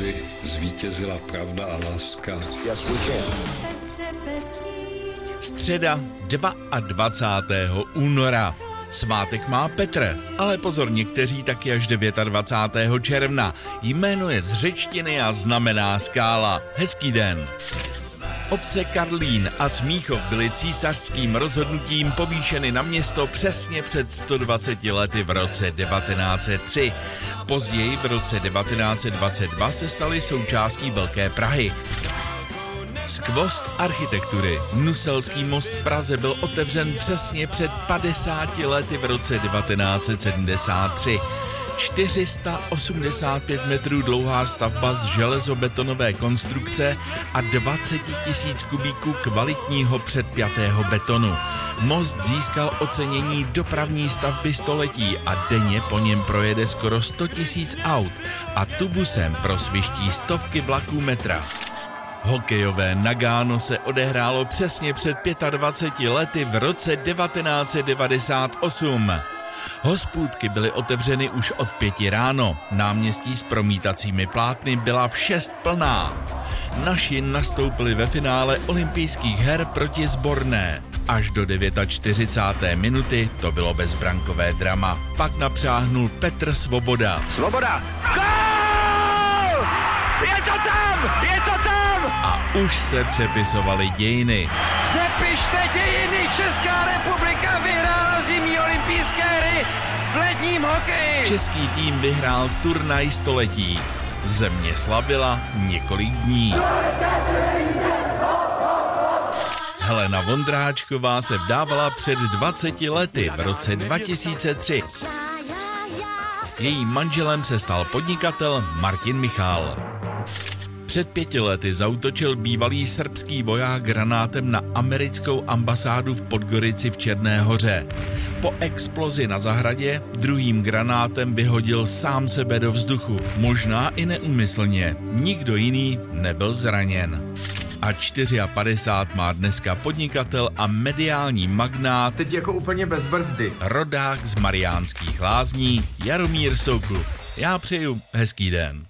aby zvítězila pravda a láska. Yes, we can. Středa 22. února. Svátek má Petr, ale pozor, někteří taky až 29. června. Jméno je z řečtiny a znamená skála. Hezký den. Obce Karlín a Smíchov byly císařským rozhodnutím povýšeny na město přesně před 120 lety v roce 1903. Později v roce 1922 se staly součástí Velké Prahy. Skvost architektury. Nuselský most v Praze byl otevřen přesně před 50 lety v roce 1973. 485 metrů dlouhá stavba z železobetonové konstrukce a 20 tisíc kubíků kvalitního předpjatého betonu. Most získal ocenění dopravní stavby století a denně po něm projede skoro 100 tisíc aut a tubusem prosviští stovky vlaků metra. Hokejové Nagano se odehrálo přesně před 25 lety v roce 1998. Hospůdky byly otevřeny už od pěti ráno. Náměstí s promítacími plátny byla v šest plná. Naši nastoupili ve finále olympijských her proti zborné. Až do 49. minuty to bylo bezbrankové drama. Pak napřáhnul Petr Svoboda. Svoboda! Gol! Je to tam! Je to tam! A už se přepisovaly dějiny. Zapište dějiny! Česká republika v ledním hokeji! Český tým vyhrál turnaj století. Země slavila několik dní. Helena Vondráčková se vdávala před 20 lety v roce 2003. Jejím manželem se stal podnikatel Martin Michal. Před pěti lety zautočil bývalý srbský voják granátem na americkou ambasádu v Podgorici v Černé hoře. Po explozi na zahradě druhým granátem vyhodil sám sebe do vzduchu, možná i neumyslně. Nikdo jiný nebyl zraněn. A 54 má dneska podnikatel a mediální magnát, Teď jako úplně bez brzdy. rodák z Mariánských lázní Jaromír Souklu. Já přeju hezký den.